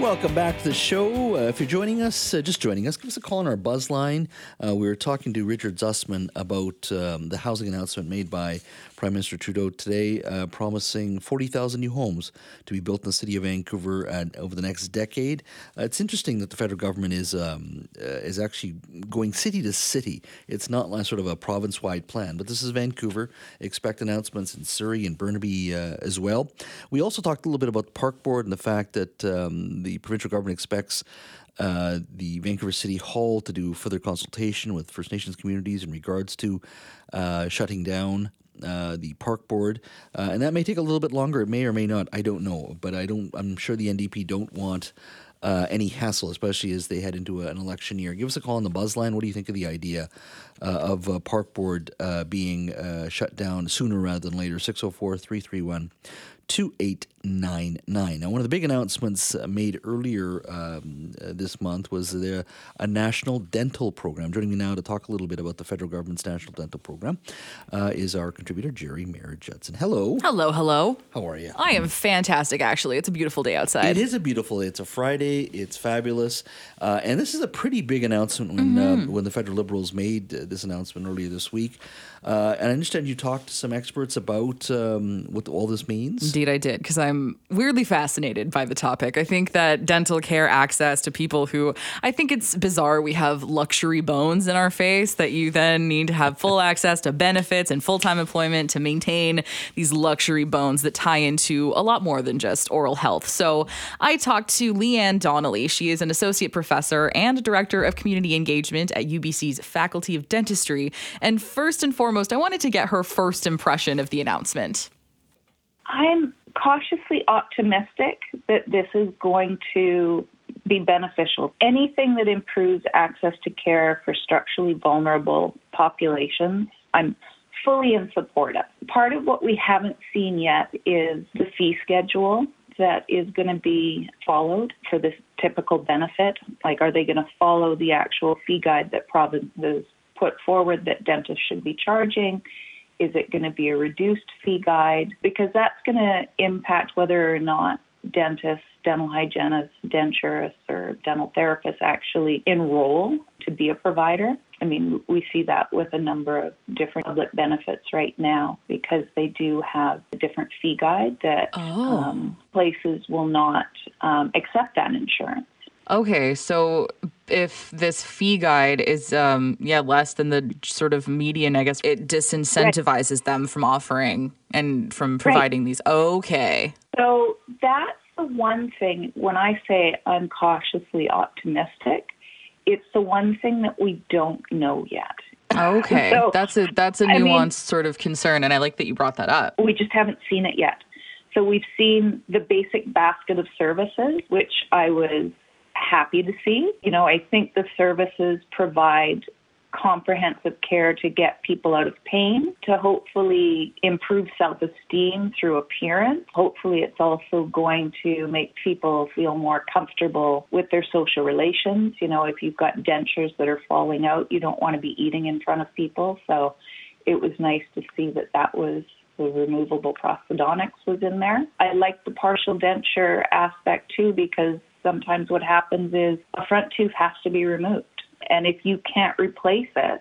Welcome back to the show. Uh, if you're joining us, uh, just joining us, give us a call on our buzz line. Uh, we were talking to Richard Zussman about um, the housing announcement made by Prime Minister Trudeau today, uh, promising 40,000 new homes to be built in the city of Vancouver over the next decade. Uh, it's interesting that the federal government is um, uh, is actually going city to city. It's not like sort of a province-wide plan, but this is Vancouver. Expect announcements in Surrey and Burnaby as well. We also talked a little bit about the park board and the fact that um, the provincial government expects uh, the Vancouver City Hall to do further consultation with First Nations communities in regards to uh, shutting down uh, the park board, uh, and that may take a little bit longer. It may or may not. I don't know, but I don't. I'm sure the NDP don't want uh, any hassle, especially as they head into an election year. Give us a call on the buzz line. What do you think of the idea uh, of uh, park board uh, being shut down sooner rather than later? 604 331 2899. Now, one of the big announcements uh, made earlier um, uh, this month was there a national dental program. Joining me now to talk a little bit about the federal government's national dental program uh, is our contributor, Geri Mayer-Judson. Hello. Hello, hello. How are you? I am fantastic, actually. It's a beautiful day outside. It is a beautiful day. It's a Friday. It's fabulous. Uh, and this is a pretty big announcement when, uh, mm-hmm. when the federal Liberals made uh, this announcement earlier this week. and I understand you talked to some experts about um, what all this means. Indeed, I did, because I'm weirdly fascinated by the topic. I think that dental care access to people who I think it's bizarre we have luxury bones in our face that you then need to have full access to benefits and full time employment to maintain these luxury bones that tie into a lot more than just oral health. So I talked to Leanne Donnelly. She is an associate professor and director of community engagement at UBC's Faculty of Dentistry. And first and foremost, I wanted to get her first impression of the announcement. I'm cautiously optimistic that this is going to be beneficial. Anything that improves access to care for structurally vulnerable populations, I'm fully in support of. Part of what we haven't seen yet is the fee schedule that is going to be followed for this typical benefit. Like, are they going to follow the actual fee guide that provinces put forward that dentists should be charging? Is it going to be a reduced fee guide? Because that's going to impact whether or not dentists, dental hygienists, denturists, or dental therapists actually enroll to be a provider. I mean, we see that with a number of different public benefits right now because they do have a different fee guide that oh. um, places will not um, accept that insurance. Okay, so if this fee guide is um yeah less than the sort of median, I guess it disincentivizes right. them from offering and from providing right. these. Okay. So that's the one thing when I say I'm cautiously optimistic, it's the one thing that we don't know yet. Okay. so, that's a that's a nuanced I mean, sort of concern and I like that you brought that up. We just haven't seen it yet. So we've seen the basic basket of services, which I was happy to see. You know, I think the services provide comprehensive care to get people out of pain, to hopefully improve self esteem through appearance. Hopefully, it's also going to make people feel more comfortable with their social relations. You know, if you've got dentures that are falling out, you don't want to be eating in front of people. So it was nice to see that that was the removable prosthodontics was in there. I like the partial denture aspect too because sometimes what happens is a front tooth has to be removed. And if you can't replace it,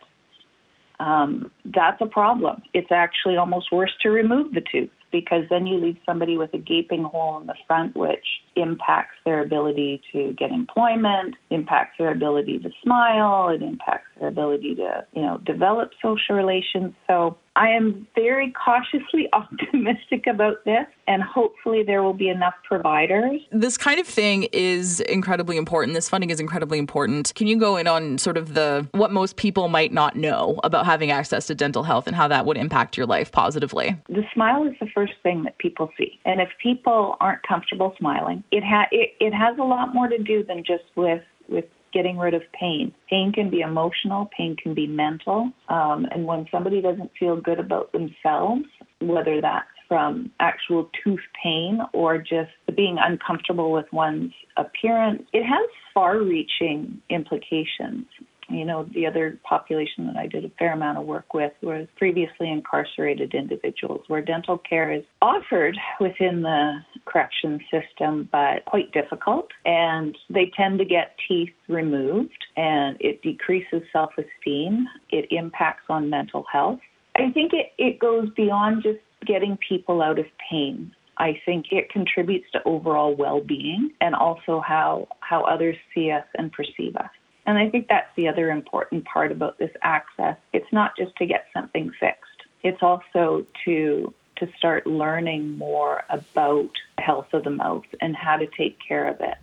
um, that's a problem. It's actually almost worse to remove the tooth because then you leave somebody with a gaping hole in the front, which impacts their ability to get employment, impacts their ability to smile, it impacts their ability to, you know, develop social relations. So I am very cautiously optimistic about this, and hopefully there will be enough providers. This kind of thing is incredibly important. This funding is incredibly important. Can you go in on sort of the what most people might not know about having access to dental health and how that would impact your life positively? The smile is the first thing that people see, and if people aren't comfortable smiling, it ha- it, it has a lot more to do than just with with getting rid of pain. Pain can be emotional, pain can be mental. Um, and when somebody doesn't feel good about themselves, whether that's from actual tooth pain or just being uncomfortable with one's appearance, it has far reaching implications. You know, the other population that I did a fair amount of work with was previously incarcerated individuals, where dental care is offered within the correction system, but quite difficult. And they tend to get teeth removed, and it decreases self esteem. It impacts on mental health. I think it, it goes beyond just getting people out of pain. I think it contributes to overall well being and also how, how others see us and perceive us. And I think that's the other important part about this access. It's not just to get something fixed, it's also to to start learning more about the health of the mouth and how to take care of it.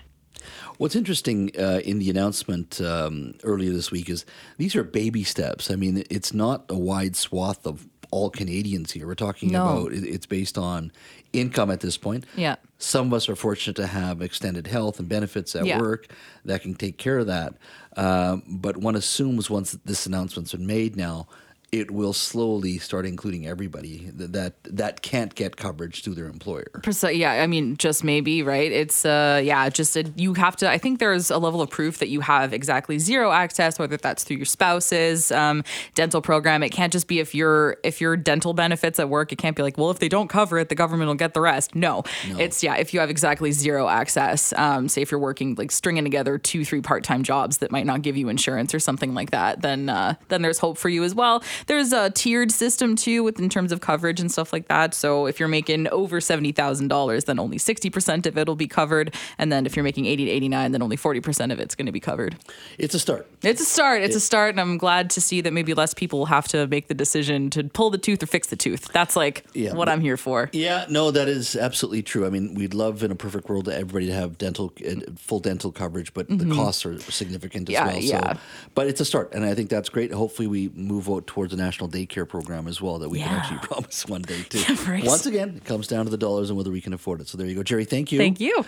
What's interesting uh, in the announcement um, earlier this week is these are baby steps. I mean, it's not a wide swath of all Canadians here. We're talking No. about it's based on income at this point. Yeah. Some of us are fortunate to have extended health and benefits at Yeah. work that can take care of that. Um, but one assumes once this announcement's been made now, it will slowly start including everybody that that, that can't get coverage through their employer. Yeah, I mean, just maybe, right? It's uh, yeah, just a, you have to. I think there's a level of proof that you have exactly zero access, whether that's through your spouse's um, dental program. It can't just be if your if your dental benefits at work. It can't be like, well, if they don't cover it, the government will get the rest. No, it's yeah, if you have exactly zero access. Um, say if you're working like stringing together two, three part time jobs that might not give you insurance or something like that, then uh, then there's hope for you as well. There's a tiered system too, with in terms of coverage and stuff like that. So if you're making over seventy thousand dollars, then only sixty percent of it will be covered, and then if you're making eighty to eighty nine, then only forty percent of it's going to be covered. It's a start. It's a start. It's a start, and I'm glad to see that maybe less people will have to make the decision to pull the tooth or fix the tooth. That's like Yeah, what but- I'm here for. Yeah, no, that is absolutely true. I mean, we'd love in a perfect world to everybody to have dental, uh, full dental coverage, but the costs are significant as Mm-hmm. Yeah, well. yeah. But it's a start, and I think that's great. Hopefully, we move out towards a national daycare program as well that we can actually promise one day too. Yeah. Once again, it comes down to the dollars and whether we can afford it. So there you go, Geri. Thank you. Thank you.